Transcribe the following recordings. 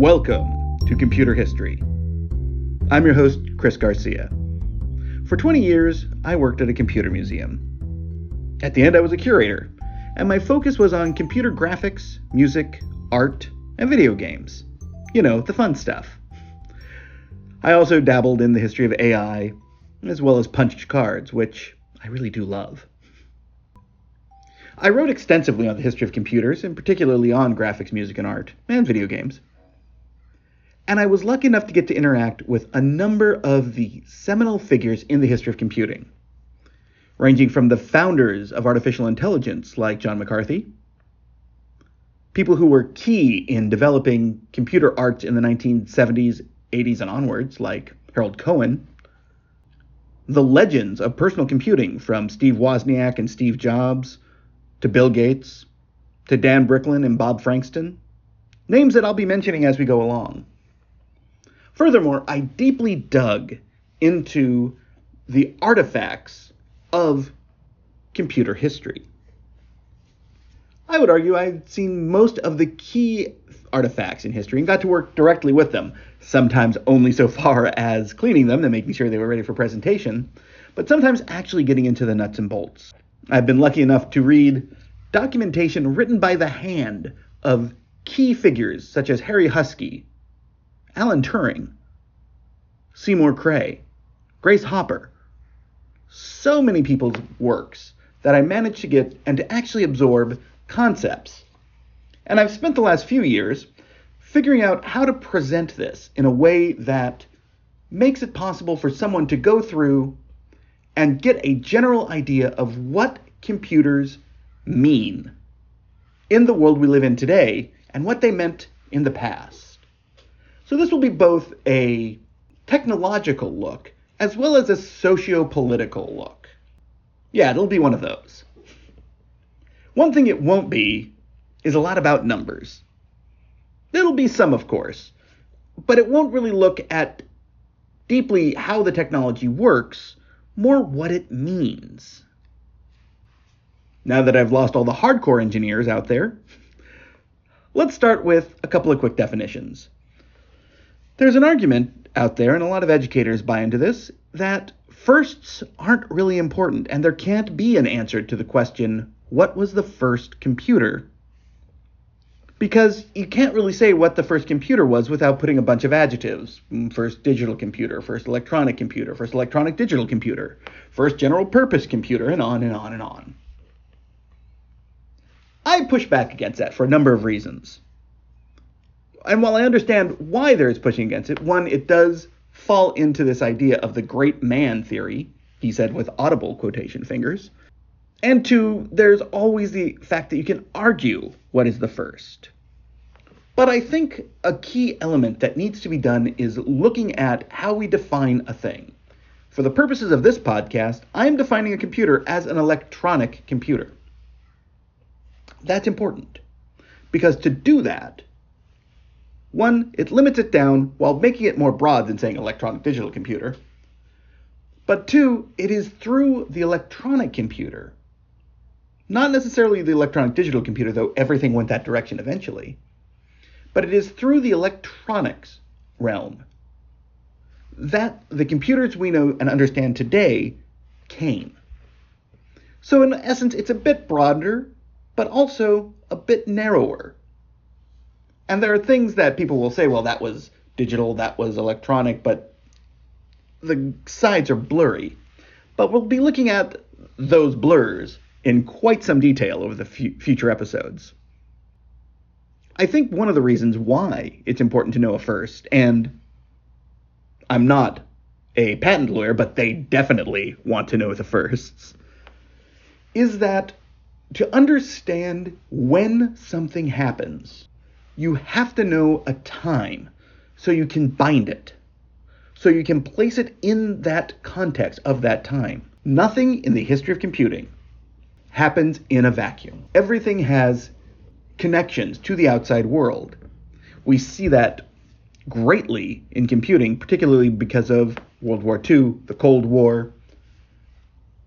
Welcome to Computer History. I'm your host, Chris Garcia. For 20 years, I worked at a computer museum. At the end, I was a curator, and my focus was on computer graphics, music, art, and video games. You know, the fun stuff. I also dabbled in the history of AI, as well as punched cards, which I really do love. I wrote extensively on the history of computers, and particularly on graphics, music, and art, and video games and I was lucky enough to get to interact with a number of the seminal figures in the history of computing, ranging from the founders of artificial intelligence, like John McCarthy, people who were key in developing computer art in the 1970s, 80s, and onwards, like Harold Cohen, the legends of personal computing, from Steve Wozniak and Steve Jobs, to Bill Gates, to Dan Bricklin and Bob Frankston, names that I'll be mentioning as we go along. Furthermore, I deeply dug into the artifacts of computer history. I would argue I've seen most of the key artifacts in history and got to work directly with them, sometimes only so far as cleaning them and making sure they were ready for presentation, but sometimes actually getting into the nuts and bolts. I've been lucky enough to read documentation written by the hand of key figures such as Harry Huskey, Alan Turing, Seymour Cray, Grace Hopper, so many people's works that I managed to get and to actually absorb concepts. And I've spent the last few years figuring out how to present this in a way that makes it possible for someone to go through and get a general idea of what computers mean in the world we live in today and what they meant in the past. So this will be both a technological look as well as a socio political look. Yeah, it'll be one of those. One thing it won't be is a lot about numbers. There'll be some, of course, but it won't really look at deeply how the technology works, more what it means. Now that I've lost all the hardcore engineers out there, let's start with a couple of quick definitions. There's an argument out there, and a lot of educators buy into this, that firsts aren't really important, and there can't be an answer to the question, what was the first computer? Because you can't really say what the first computer was without putting a bunch of adjectives. Mm, first digital computer, first electronic computer, first electronic digital computer, first general purpose computer, and on and on and on. I push back against that for a number of reasons and while I understand why there is pushing against it, one, it does fall into this idea of the great man theory, he said with audible quotation fingers. And two, there's always the fact that you can argue what is the first. But I think a key element that needs to be done is looking at how we define a thing. For the purposes of this podcast, I'm defining a computer as an electronic computer. That's important. Because to do that, one, it limits it down while making it more broad than saying electronic digital computer. But two, it is through the electronic computer, not necessarily the electronic digital computer, though everything went that direction eventually, but it is through the electronics realm that the computers we know and understand today came. So, in essence, it's a bit broader, but also a bit narrower and there are things that people will say, well, that was digital, that was electronic, but the sides are blurry. But we'll be looking at those blurs in quite some detail over the f- future episodes. I think one of the reasons why it's important to know a first, and I'm not a patent lawyer, but they definitely want to know the firsts, is that to understand when something happens, you have to know a time so you can bind it, so you can place it in that context of that time. Nothing in the history of computing happens in a vacuum. Everything has connections to the outside world. We see that greatly in computing, particularly because of World War II, the Cold War,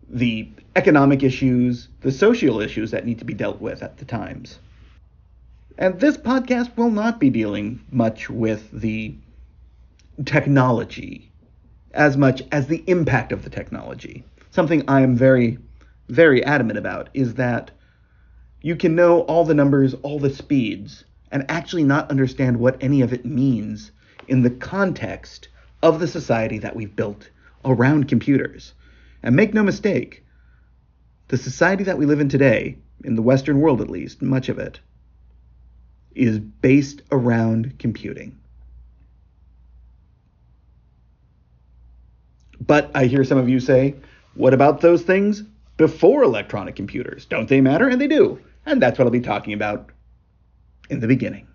the economic issues, the social issues that need to be dealt with at the times And this podcast will not be dealing much with the technology as much as the impact of the technology. Something I am very, very adamant about is that you can know all the numbers, all the speeds, and actually not understand what any of it means in the context of the society that we've built around computers. And make no mistake, the society that we live in today, in the Western world at least, much of it, is based around computing. But I hear some of you say, what about those things before electronic computers? Don't they matter? And they do. And that's what I'll be talking about in the beginning.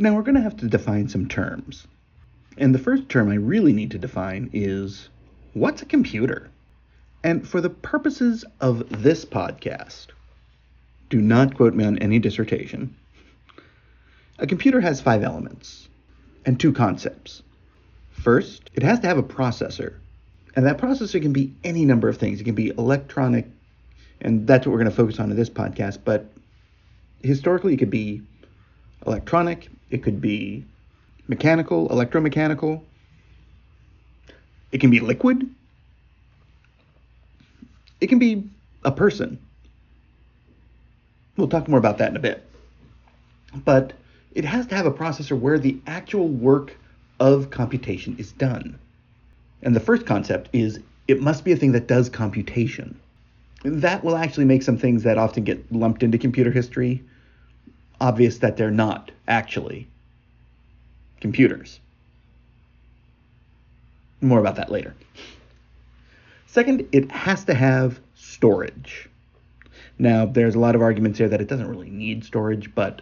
Now we're going to have to define some terms. And the first term I really need to define is what's a computer? And for the purposes of this podcast, do not quote me on any dissertation. A computer has five elements and two concepts. First, it has to have a processor, and that processor can be any number of things. It can be electronic, and that's what we're going to focus on in this podcast, but historically, it could be electronic, it could be mechanical, electromechanical, it can be liquid, it can be a person. We'll talk more about that in a bit. But it has to have a processor where the actual work of computation is done. And the first concept is it must be a thing that does computation. That will actually make some things that often get lumped into computer history obvious that they're not actually computers. More about that later. Second, it has to have storage. Now, there's a lot of arguments here that it doesn't really need storage, but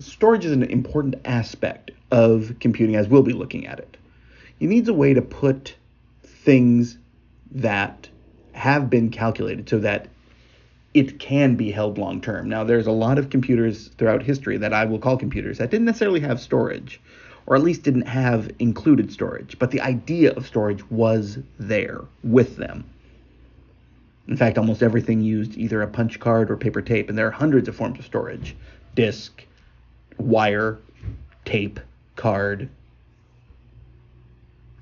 storage is an important aspect of computing as we'll be looking at it. It needs a way to put things that have been calculated so that it can be held long term. Now, there's a lot of computers throughout history that I will call computers that didn't necessarily have storage, or at least didn't have included storage, but the idea of storage was there with them. In fact, almost everything used either a punch card or paper tape, and there are hundreds of forms of storage disk, wire, tape, card,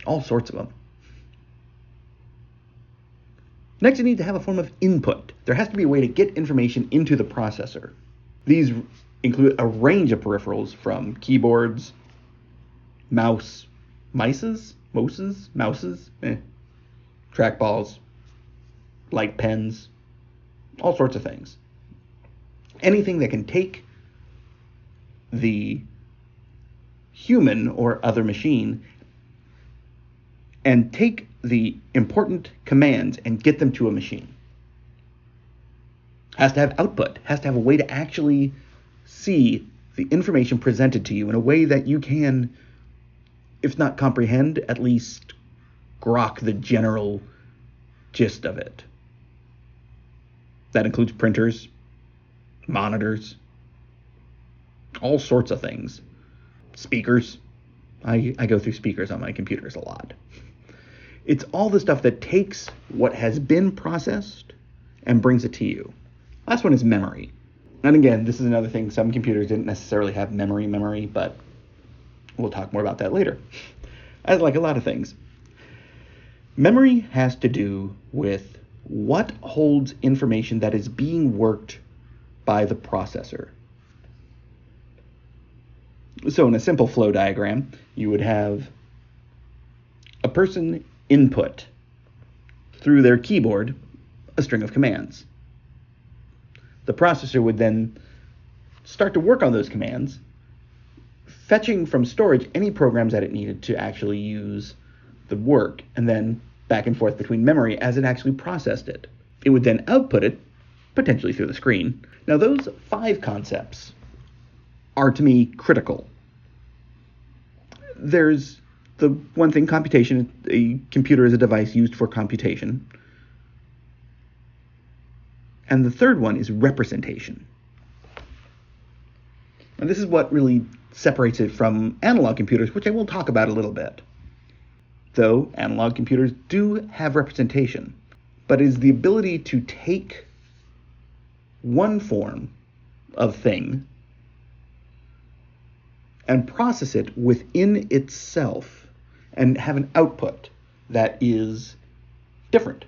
all sorts of them. Next, you need to have a form of input. There has to be a way to get information into the processor. These include a range of peripherals from keyboards, mouse, mices, mouses, mouses, eh, trackballs, light pens, all sorts of things. Anything that can take the human or other machine and take the important commands and get them to a machine. Has to have output, has to have a way to actually see the information presented to you in a way that you can, if not comprehend, at least grok the general gist of it. That includes printers, monitors, all sorts of things. Speakers. I, I go through speakers on my computers a lot. It's all the stuff that takes what has been processed and brings it to you. Last one is memory. And again, this is another thing. Some computers didn't necessarily have memory memory, but we'll talk more about that later. I like a lot of things. Memory has to do with what holds information that is being worked by the processor. So, in a simple flow diagram, you would have a person input through their keyboard a string of commands. The processor would then start to work on those commands, fetching from storage any programs that it needed to actually use the work, and then back and forth between memory as it actually processed it. It would then output it, potentially through the screen. Now, those five concepts are to me critical. There's the one thing computation, a computer is a device used for computation. And the third one is representation. And this is what really separates it from analog computers, which I will talk about a little bit. Though analog computers do have representation, but is the ability to take one form of thing and process it within itself and have an output that is different.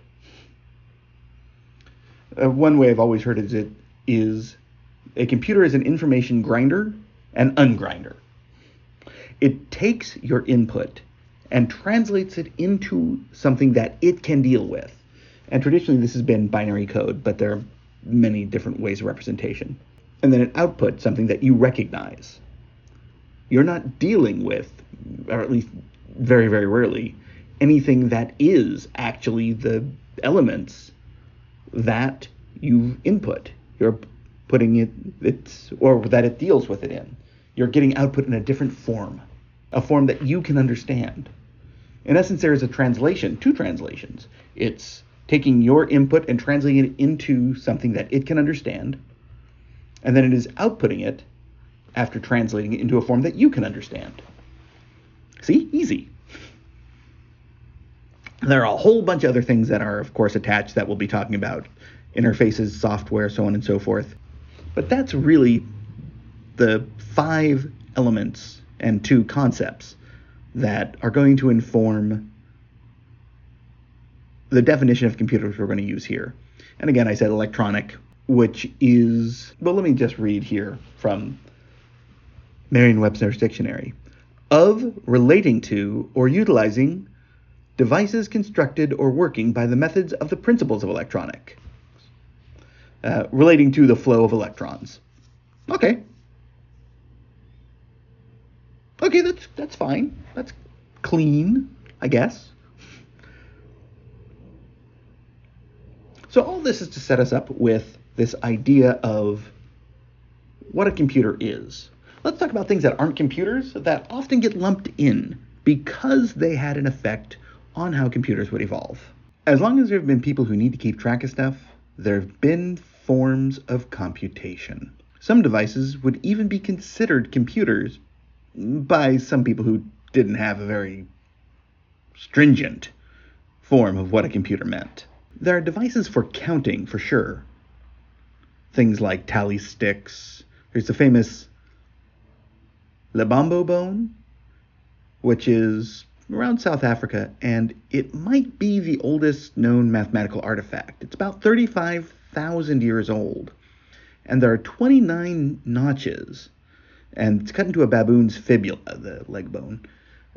Uh, one way I've always heard it is, it is a computer is an information grinder and ungrinder. It takes your input and translates it into something that it can deal with. And traditionally, this has been binary code, but there are many different ways of representation. And then it outputs something that you recognize. You're not dealing with, or at least very, very rarely, anything that is actually the elements that you input. You're putting it, it's, or that it deals with it in. You're getting output in a different form, a form that you can understand. In essence, there is a translation, two translations. It's taking your input and translating it into something that it can understand, and then it is outputting it after translating it into a form that you can understand. See? Easy. There are a whole bunch of other things that are, of course, attached that we'll be talking about interfaces, software, so on and so forth. But that's really the five elements and two concepts that are going to inform the definition of computers we're going to use here. And again, I said electronic, which is, well, let me just read here from Merriam Webster's dictionary of relating to or utilizing devices constructed or working by the methods of the principles of electronic, uh, relating to the flow of electrons. Okay. Okay, that's that's fine. That's clean, I guess. So all this is to set us up with this idea of what a computer is. Let's talk about things that aren't computers that often get lumped in because they had an effect on how computers would evolve. As long as there have been people who need to keep track of stuff, there have been forms of computation. Some devices would even be considered computers by some people who didn't have a very stringent form of what a computer meant. There are devices for counting, for sure. Things like tally sticks. There's the famous Lebombo bone, which is around South Africa, and it might be the oldest known mathematical artifact. It's about 35,000 years old, and there are 29 notches, and it's cut into a baboon's fibula, the leg bone,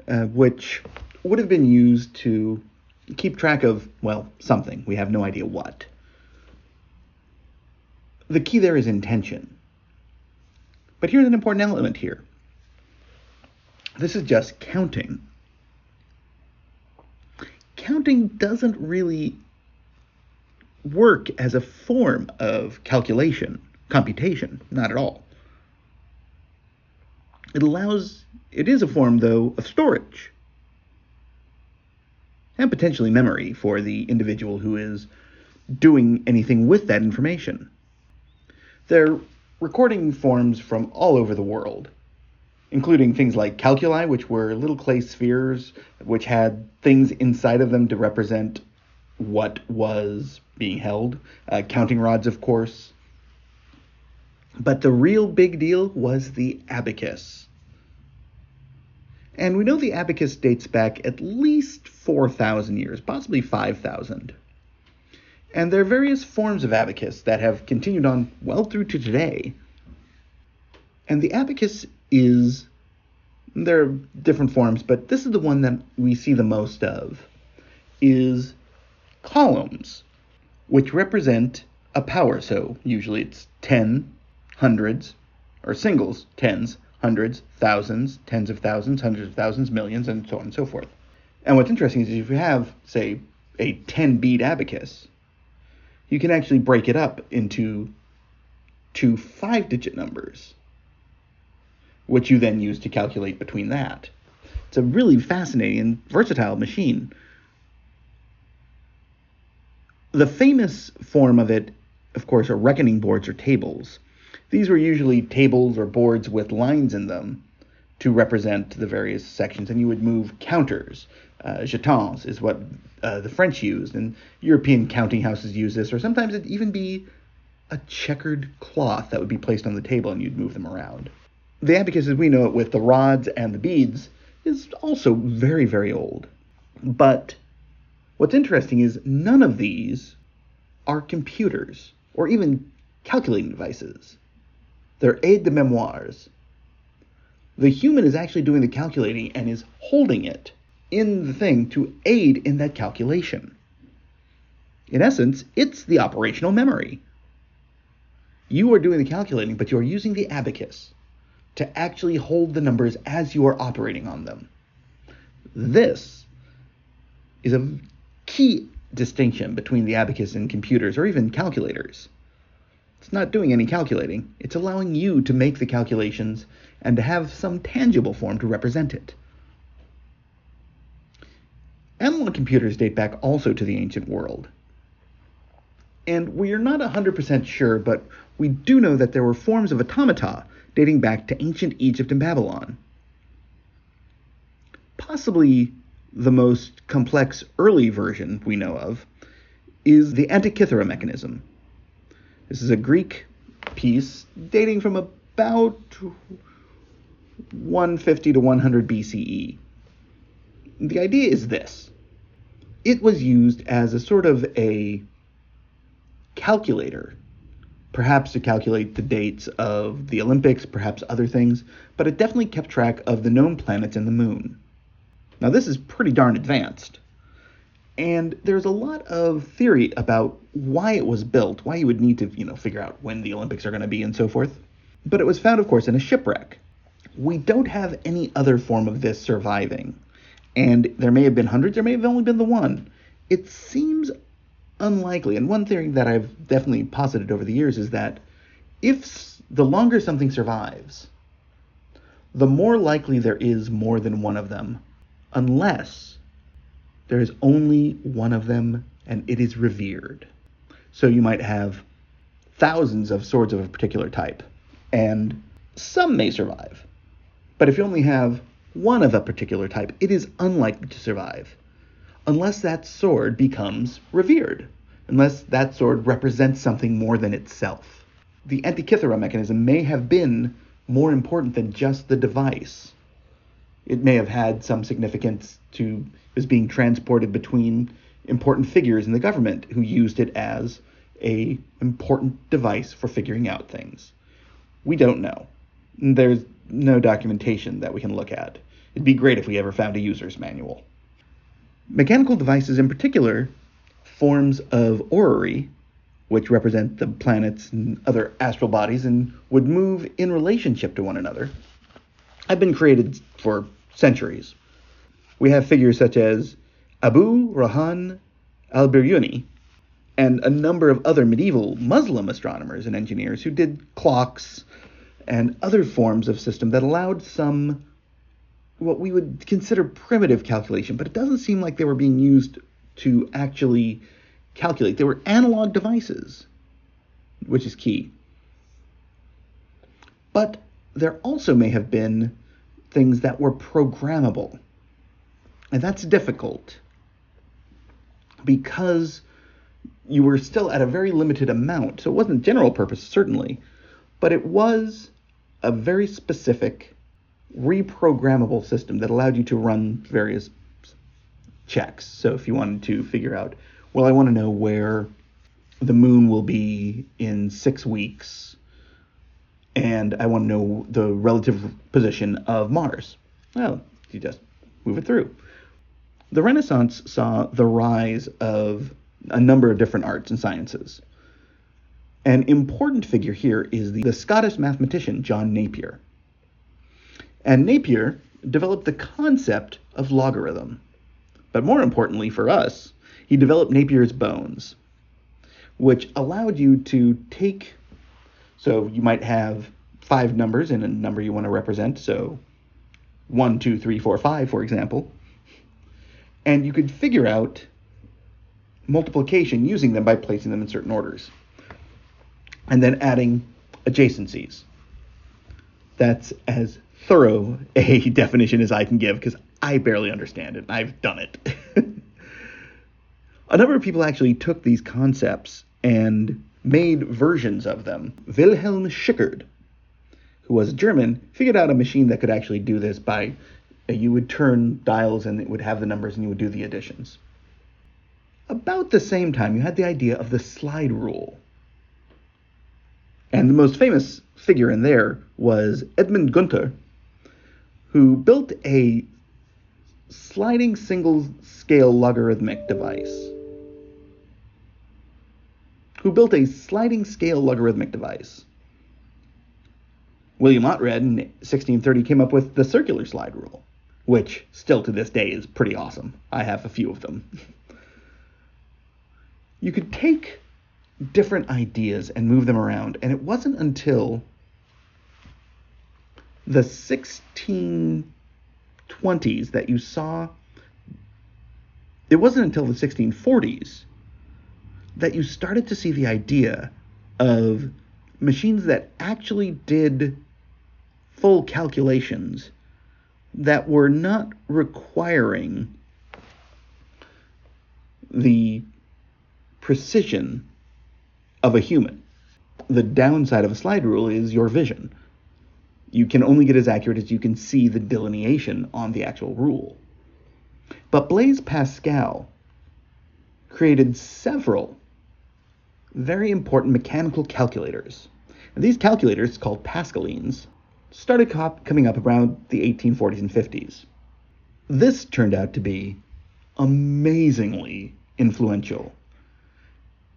uh, which would have been used to keep track of, well, something. We have no idea what. The key there is intention. But here's an important element here. This is just counting. Counting doesn't really work as a form of calculation, computation, not at all. It allows, it is a form, though, of storage and potentially memory for the individual who is doing anything with that information. They're recording forms from all over the world, including things like calculi, which were little clay spheres which had things inside of them to represent what was being held, uh, counting rods, of course. But the real big deal was the abacus. And we know the abacus dates back at least 4,000 years, possibly 5,000. And there are various forms of abacus that have continued on well through to today. And the abacus is, there are different forms, but this is the one that we see the most of, is columns, which represent a power. So usually it's 10, hundreds, or singles, tens, hundreds, thousands, tens of thousands, hundreds of thousands, millions, and so on and so forth. And what's interesting is if you have, say, a 10 bead abacus, you can actually break it up into two five digit numbers, which you then use to calculate between that. It's a really fascinating and versatile machine. The famous form of it, of course, are reckoning boards or tables. These were usually tables or boards with lines in them to represent the various sections, and you would move counters Uh, jetons is what uh, the French used, and European counting houses use this, or sometimes it'd even be a checkered cloth that would be placed on the table and you'd move them around. The abacus, as we know it with the rods and the beads, is also very, very old. But what's interesting is none of these are computers or even calculating devices. They're aide de memoires. The human is actually doing the calculating and is holding it in the thing to aid in that calculation. In essence, it's the operational memory. You are doing the calculating, but you are using the abacus to actually hold the numbers as you are operating on them. This is a key distinction between the abacus and computers or even calculators. It's not doing any calculating, it's allowing you to make the calculations and to have some tangible form to represent it. Analog computers date back also to the ancient world. And we are not 100% sure, but we do know that there were forms of automata dating back to ancient Egypt and Babylon. Possibly the most complex early version we know of is the Antikythera mechanism. This is a Greek piece dating from about 150 to 100 BCE. The idea is this it was used as a sort of a calculator, perhaps to calculate the dates of the Olympics, perhaps other things, but it definitely kept track of the known planets and the moon. Now, this is pretty darn advanced. And there's a lot of theory about why it was built, why you would need to, you know, figure out when the Olympics are going to be and so forth. But it was found, of course, in a shipwreck. We don't have any other form of this surviving. And there may have been hundreds, there may have only been the one. It seems unlikely. And one theory that I've definitely posited over the years is that if the longer something survives, the more likely there is more than one of them, unless there is only one of them and it is revered. So you might have thousands of swords of a particular type, and some may survive. But if you only have one of a particular type, it is unlikely to survive unless that sword becomes revered, unless that sword represents something more than itself. The Antikythera mechanism may have been more important than just the device. It may have had some significance to as being transported between important figures in the government who used it as a important device for figuring out things. We don't know. There's no documentation that we can look at. It'd be great if we ever found a user's manual. Mechanical devices, in particular, forms of orrery, which represent the planets and other astral bodies and would move in relationship to one another, have been created for centuries. We have figures such as Abu Rohan al Biruni and a number of other medieval Muslim astronomers and engineers who did clocks and other forms of system that allowed some what we would consider primitive calculation, but it doesn't seem like they were being used to actually calculate. They were analog devices, which is key. But there also may have been things that were programmable. And that's difficult because you were still at a very limited amount. So it wasn't general purpose, certainly, but it was a very specific reprogrammable system that allowed you to run various checks. So if you wanted to figure out, well, I want to know where the moon will be in six weeks, and I want to know the relative position of Mars. Well, oh. you just move it through. The Renaissance saw the rise of a number of different arts and sciences. An important figure here is the, the Scottish mathematician John Napier. And Napier developed the concept of logarithm. But more importantly for us, he developed Napier's bones, which allowed you to take, so you might have five numbers in a number you want to represent, so one, two, three, four, five, for example, and you could figure out multiplication using them by placing them in certain orders, and then adding adjacencies. That's as thorough a definition as I can give because I barely understand it. I've done it. a number of people actually took these concepts and made versions of them. Wilhelm Schickard, who was German, figured out a machine that could actually do this by uh, you would turn dials and it would have the numbers and you would do the additions. About the same time, you had the idea of the slide rule. And the most famous figure in there was Edmund Gunter, who built a sliding single scale logarithmic device. Who built a sliding scale logarithmic device. William Oughtred in 1630 came up with the circular slide rule, which still to this day is pretty awesome. I have a few of them. you could take different ideas and move them around, and it wasn't until the 1620s that you saw it wasn't until the 1640s that you started to see the idea of machines that actually did full calculations that were not requiring the precision of a human. The downside of a slide rule is your vision. You can only get as accurate as you can see the delineation on the actual rule. But Blaise Pascal created several very important mechanical calculators. And these calculators, called Pascalines, started coming up around the 1840s and 50s. This turned out to be amazingly influential.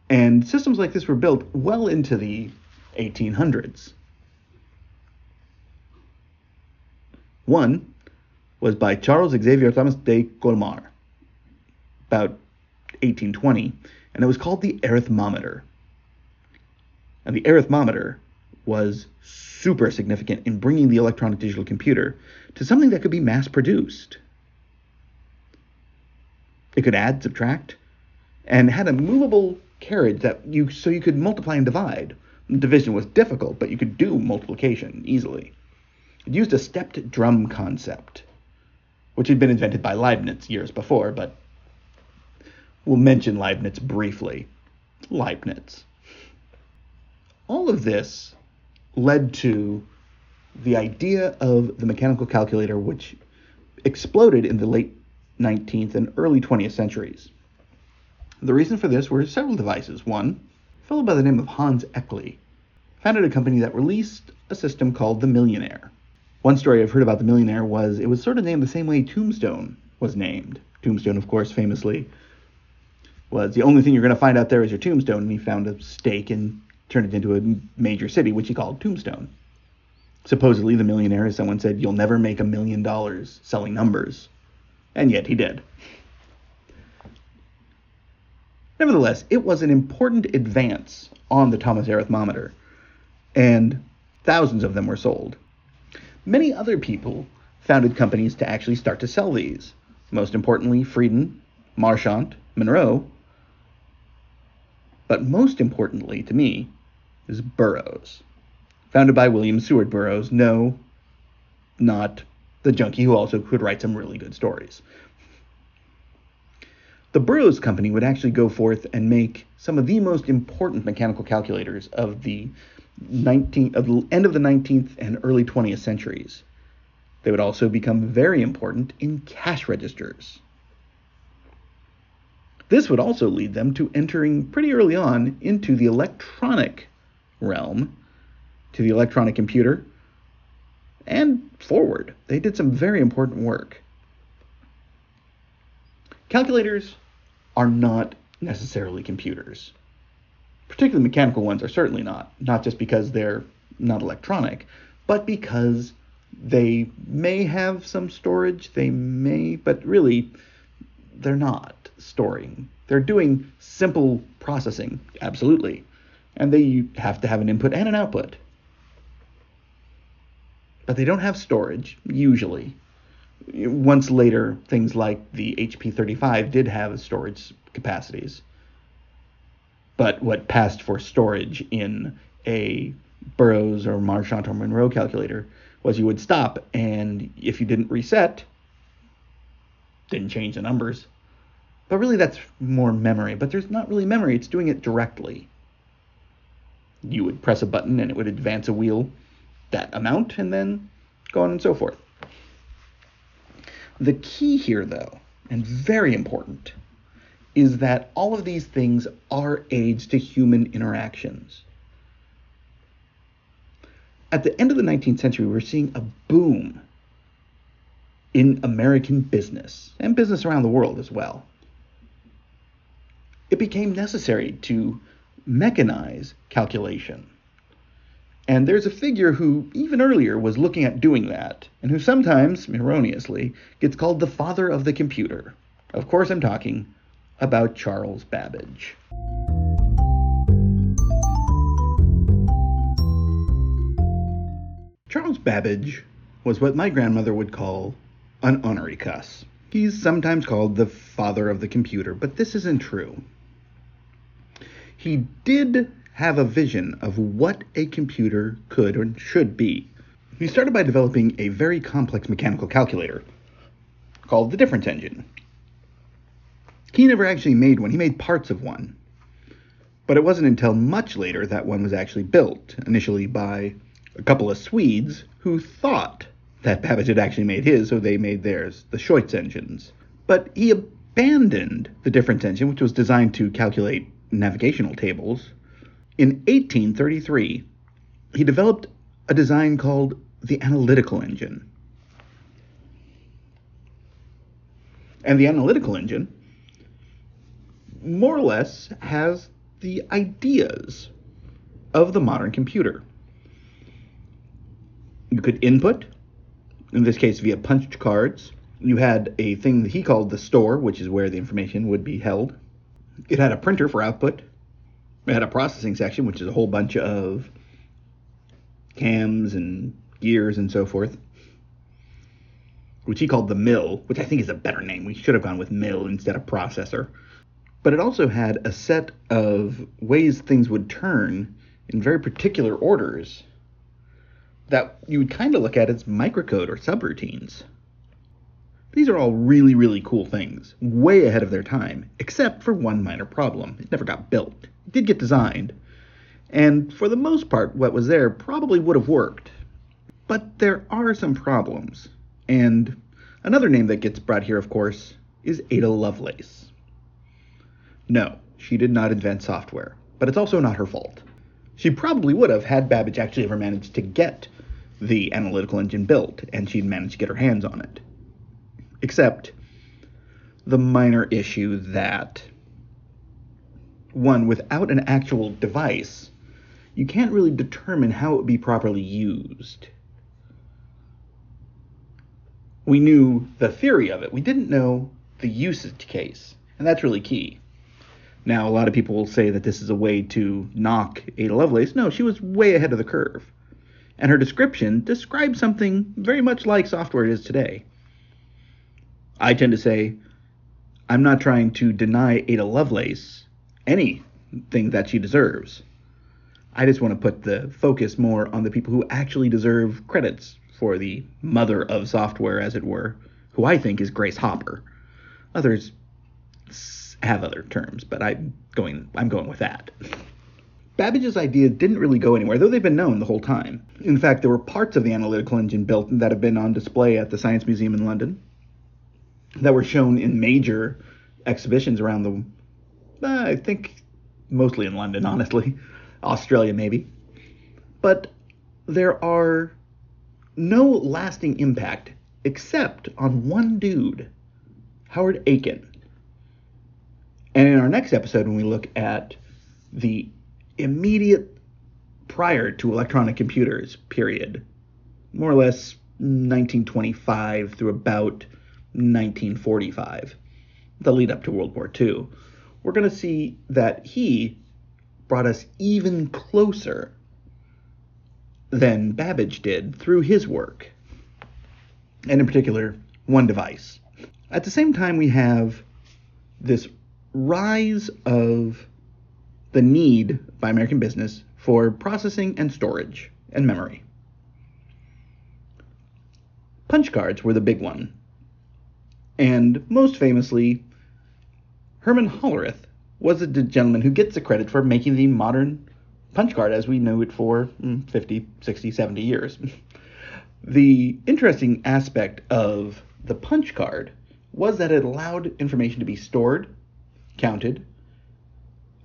And systems like this were built well into the 1800s. One was by Charles Xavier Thomas de Colmar, about 1820, and it was called the arithmometer. And the arithmometer was super significant in bringing the electronic digital computer to something that could be mass produced. It could add, subtract, and had a movable carriage that you so you could multiply and divide. Division was difficult, but you could do multiplication easily. It used a stepped drum concept, which had been invented by Leibniz years before, but we'll mention Leibniz briefly. Leibniz. All of this led to the idea of the mechanical calculator, which exploded in the late 19th and early 20th centuries. The reason for this were several devices. One, a fellow by the name of Hans Egli, founded a company that released a system called the Millionaire. One story I've heard about the Millionaire was it was sort of named the same way Tombstone was named. Tombstone, of course, famously was the only thing you're going to find out there is your tombstone, and he found a stake and turned it into a major city, which he called Tombstone. Supposedly, the millionaire, as someone said, you'll never make a million dollars selling numbers. And yet he did. Nevertheless, it was an important advance on the Thomas arithmometer, and thousands of them were sold. Many other people founded companies to actually start to sell these. Most importantly, Friden, Marchant, Monroe. But most importantly to me is Burroughs. Founded by William Seward Burroughs. No, not the junkie who also could write some really good stories. The Burroughs Company would actually go forth and make some of the most important mechanical calculators of the 19th, of the end of the 19th and early 20th centuries. They would also become very important in cash registers. This would also lead them to entering pretty early on into the electronic realm, to the electronic computer, and forward. They did some very important work. Calculators are not necessarily computers. Particularly mechanical ones are certainly not, not just because they're not electronic, but because they may have some storage, they may, but really they're not storing. They're doing simple processing, absolutely. And they have to have an input and an output. But they don't have storage, usually once later, things like the HP 35 did have storage capacities. But what passed for storage in a Burroughs or Marchant or Monroe calculator was you would stop, and if you didn't reset, didn't change the numbers. But really, that's more memory. But there's not really memory, it's doing it directly. You would press a button and it would advance a wheel that amount, and then go on and so forth. The key here, though, and very important, is that all of these things are aids to human interactions. At the end of the 19th century, we're seeing a boom in American business and business around the world as well. It became necessary to mechanize calculation. And there's a figure who, even earlier, was looking at doing that, and who sometimes, erroneously, gets called the father of the computer. Of course, I'm talking about Charles Babbage. Charles Babbage was what my grandmother would call an honorary cuss. He's sometimes called the father of the computer, but this isn't true. He did have a vision of what a computer could or should be. He started by developing a very complex mechanical calculator called the difference engine. He never actually made one, he made parts of one. But it wasn't until much later that one was actually built, initially by a couple of Swedes who thought that Babbage had actually made his, so they made theirs, the Scheutz engines. But he abandoned the difference engine, which was designed to calculate navigational tables. In 1833, he developed a design called the analytical engine. And the analytical engine more or less has the ideas of the modern computer. You could input, in this case via punched cards. You had a thing that he called the store, which is where the information would be held. It had a printer for output. It had a processing section, which is a whole bunch of cams and gears and so forth, which he called the mill, which I think is a better name. We should have gone with mill instead of processor. But it also had a set of ways things would turn in very particular orders that you would kind of look at as microcode or subroutines. These are all really, really cool things, way ahead of their time, except for one minor problem. It never got built. It did get designed, and for the most part, what was there probably would have worked. But there are some problems, and another name that gets brought here, of course, is Ada Lovelace. No, she did not invent software, but it's also not her fault. She probably would have had Babbage actually ever managed to get the analytical engine built, and she'd managed to get her hands on it. Except the minor issue that, one, without an actual device, you can't really determine how it would be properly used. We knew the theory of it, we didn't know the usage case, and that's really key. Now, a lot of people will say that this is a way to knock Ada Lovelace. No, she was way ahead of the curve and her description describes something very much like software is today. I tend to say, I'm not trying to deny Ada Lovelace anything that she deserves. I just want to put the focus more on the people who actually deserve credits for the mother of software, as it were, who I think is Grace Hopper. Others have other terms, but I'm going I'm going with that. Babbage's ideas didn't really go anywhere, though they've been known the whole time. In fact, there were parts of the analytical engine built that have been on display at the Science Museum in London that were shown in major exhibitions around the, uh, I think, mostly in London, honestly. Australia, maybe. But there are no lasting impact except on one dude, Howard Aiken. And in our next episode, when we look at the immediate prior to electronic computers period, more or less 1925 through about 1945, the lead up to World War II, we're going to see that he brought us even closer than Babbage did through his work, and in particular, one device. At the same time, we have this rise of the need by American business for processing and storage and memory. punch cards were the big one. And most famously, Herman Hollerith was a gentleman who gets the credit for making the modern punch card as we know it for mm, 50, 60, 70 years. the interesting aspect of the punch card was that it allowed information to be stored, counted,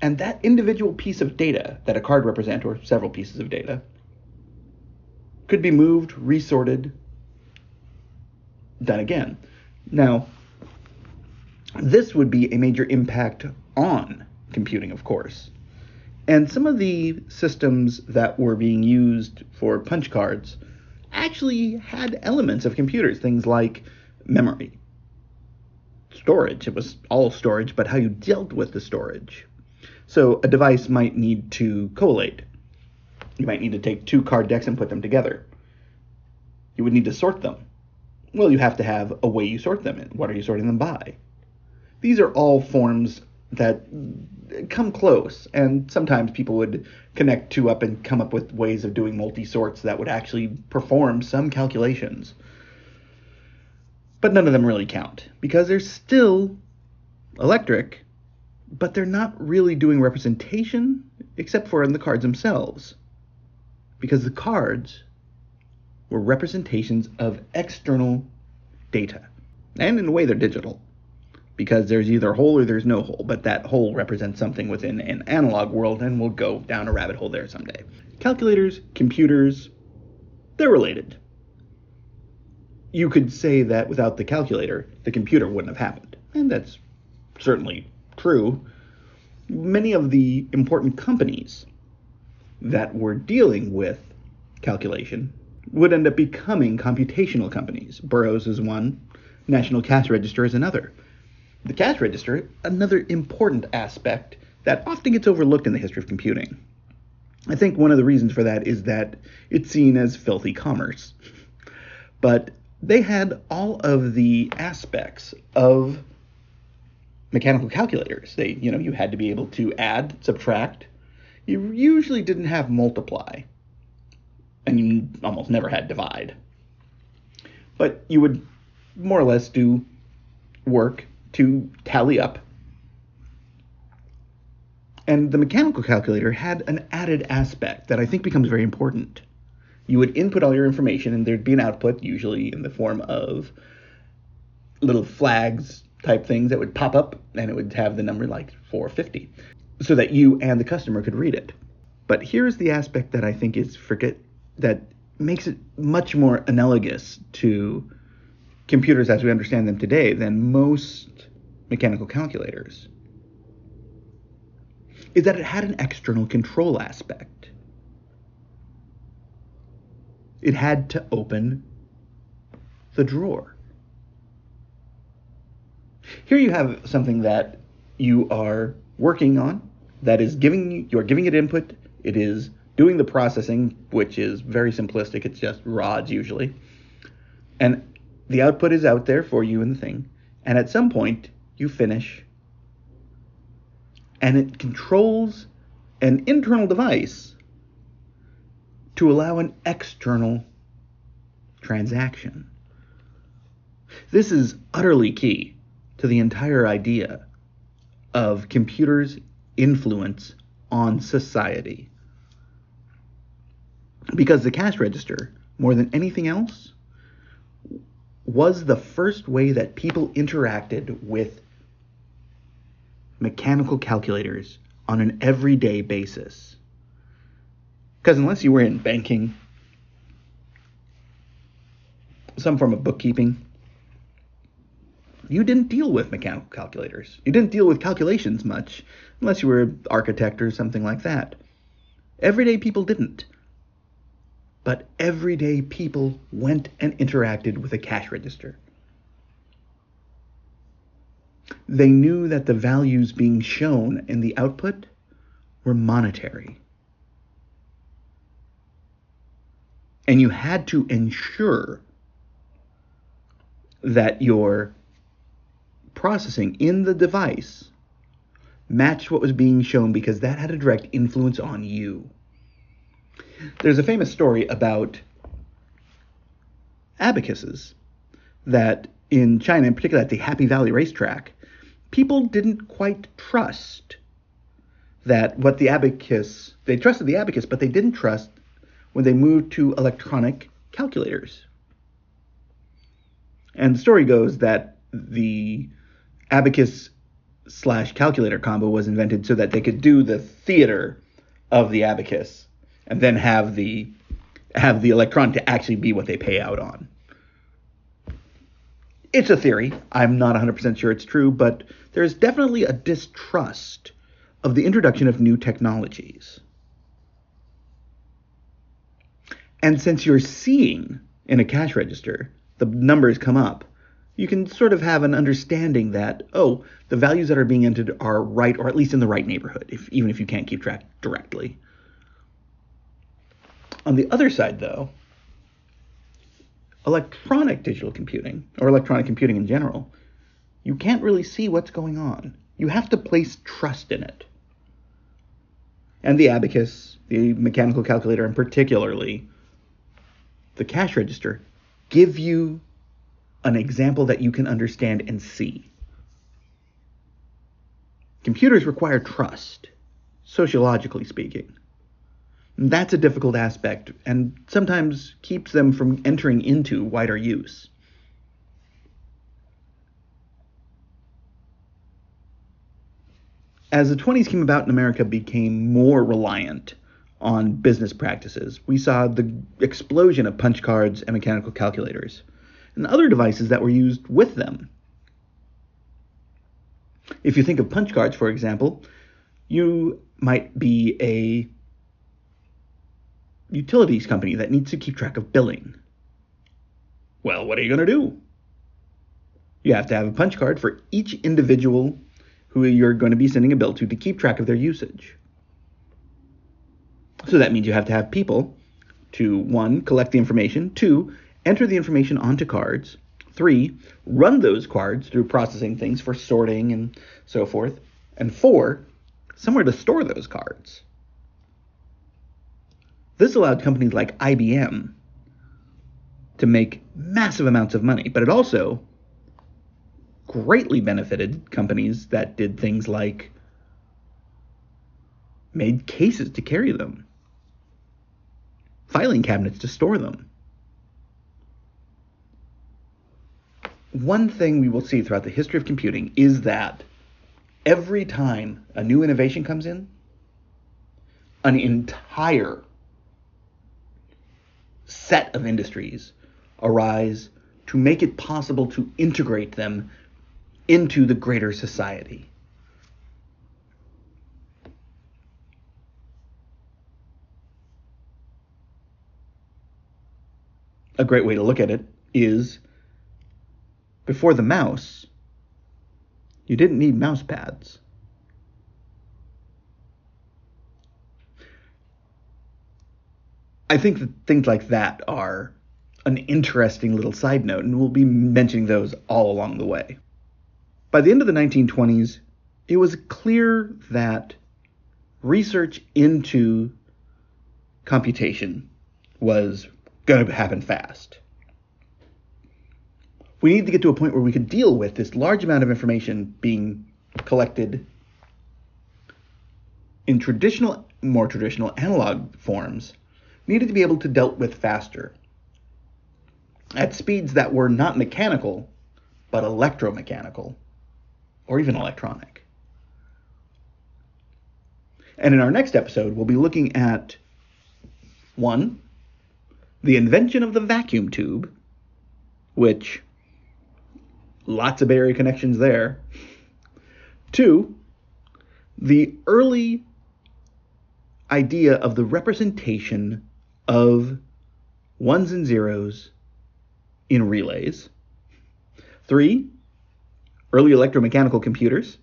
and that individual piece of data that a card represent, or several pieces of data, could be moved, resorted, done again. Now, this would be a major impact on computing, of course. And some of the systems that were being used for punch cards actually had elements of computers, things like memory, storage. It was all storage, but how you dealt with the storage. So a device might need to collate. You might need to take two card decks and put them together. You would need to sort them. Well, you have to have a way you sort them in. What are you sorting them by? These are all forms that come close, and sometimes people would connect two up and come up with ways of doing multi sorts that would actually perform some calculations. But none of them really count because they're still electric, but they're not really doing representation except for in the cards themselves. Because the cards were representations of external data. And in a way, they're digital because there's either whole or there's no whole, but that whole represents something within an analog world, and we'll go down a rabbit hole there someday. Calculators, computers, they're related. You could say that without the calculator, the computer wouldn't have happened, and that's certainly true. Many of the important companies that were dealing with calculation would end up becoming computational companies. Burroughs is one, National Cash Register is another. The cash register, another important aspect that often gets overlooked in the history of computing. I think one of the reasons for that is that it's seen as filthy commerce. But they had all of the aspects of mechanical calculators. They, you know, you had to be able to add, subtract. You usually didn't have multiply. And you almost never had divide. But you would more or less do work to tally up. And the mechanical calculator had an added aspect that I think becomes very important. You would input all your information, and there'd be an output, usually in the form of little flags type things that would pop up, and it would have the number like 450, so that you and the customer could read it. But here's the aspect that I think is forget that makes it much more analogous to computers as we understand them today than most mechanical calculators is that it had an external control aspect. It had to open the drawer. Here you have something that you are working on that is giving you are giving it input, it is doing the processing, which is very simplistic, it's just rods usually. And the output is out there for you in the thing. And at some point, you finish. And it controls an internal device to allow an external transaction. This is utterly key to the entire idea of computers' influence on society. Because the cash register, more than anything else, was the first way that people interacted with mechanical calculators on an everyday basis. Because unless you were in banking, some form of bookkeeping, you didn't deal with mechanical calculators. You didn't deal with calculations much, unless you were an architect or something like that. Everyday people didn't. But everyday people went and interacted with a cash register. They knew that the values being shown in the output were monetary. And you had to ensure that your processing in the device matched what was being shown because that had a direct influence on you. There's a famous story about abacuses that in China, in particular at the Happy Valley racetrack, people didn't quite trust that what the abacus, they trusted the abacus, but they didn't trust when they moved to electronic calculators. And the story goes that the abacus slash calculator combo was invented so that they could do the theater of the abacus and then have the have the electron to actually be what they pay out on. It's a theory. I'm not 100% sure it's true, but there's definitely a distrust of the introduction of new technologies. And since you're seeing in a cash register the numbers come up, you can sort of have an understanding that, oh, the values that are being entered are right, or at least in the right neighborhood, if, even if you can't keep track directly. On the other side, though, electronic digital computing, or electronic computing in general, you can't really see what's going on. You have to place trust in it. And the abacus, the mechanical calculator, and particularly the cash register, give you an example that you can understand and see. Computers require trust, sociologically speaking. That's a difficult aspect and sometimes keeps them from entering into wider use. As the 20s came about in America became more reliant on business practices, we saw the explosion of punch cards and mechanical calculators and other devices that were used with them. If you think of punch cards, for example, you might be a utilities company that needs to keep track of billing. Well, what are you going to do? You have to have a punch card for each individual who you're going to be sending a bill to to keep track of their usage. So that means you have to have people to one, collect the information, two, enter the information onto cards, three, run those cards through processing things for sorting and so forth, and four, somewhere to store those cards. This allowed companies like IBM to make massive amounts of money, but it also greatly benefited companies that did things like made cases to carry them, filing cabinets to store them. One thing we will see throughout the history of computing is that every time a new innovation comes in, an entire set of industries arise to make it possible to integrate them into the greater society. A great way to look at it is before the mouse, you didn't need mouse pads. I think that things like that are an interesting little side note, and we'll be mentioning those all along the way. By the end of the 1920s, it was clear that research into computation was going to happen fast. We need to get to a point where we could deal with this large amount of information being collected in traditional, more traditional analog forms needed to be able to dealt with faster at speeds that were not mechanical but electromechanical or even electronic. And in our next episode, we'll be looking at one, the invention of the vacuum tube, which lots of Bay connections there. Two, the early idea of the representation of ones and zeros in relays. Three, early electromechanical computers.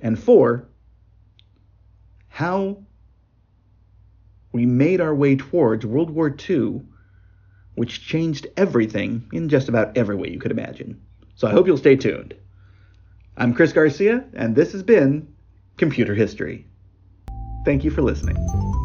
And four, how we made our way towards World War II, which changed everything in just about every way you could imagine. So I hope you'll stay tuned. I'm Chris Garcia, and this has been Computer History. Thank you for listening.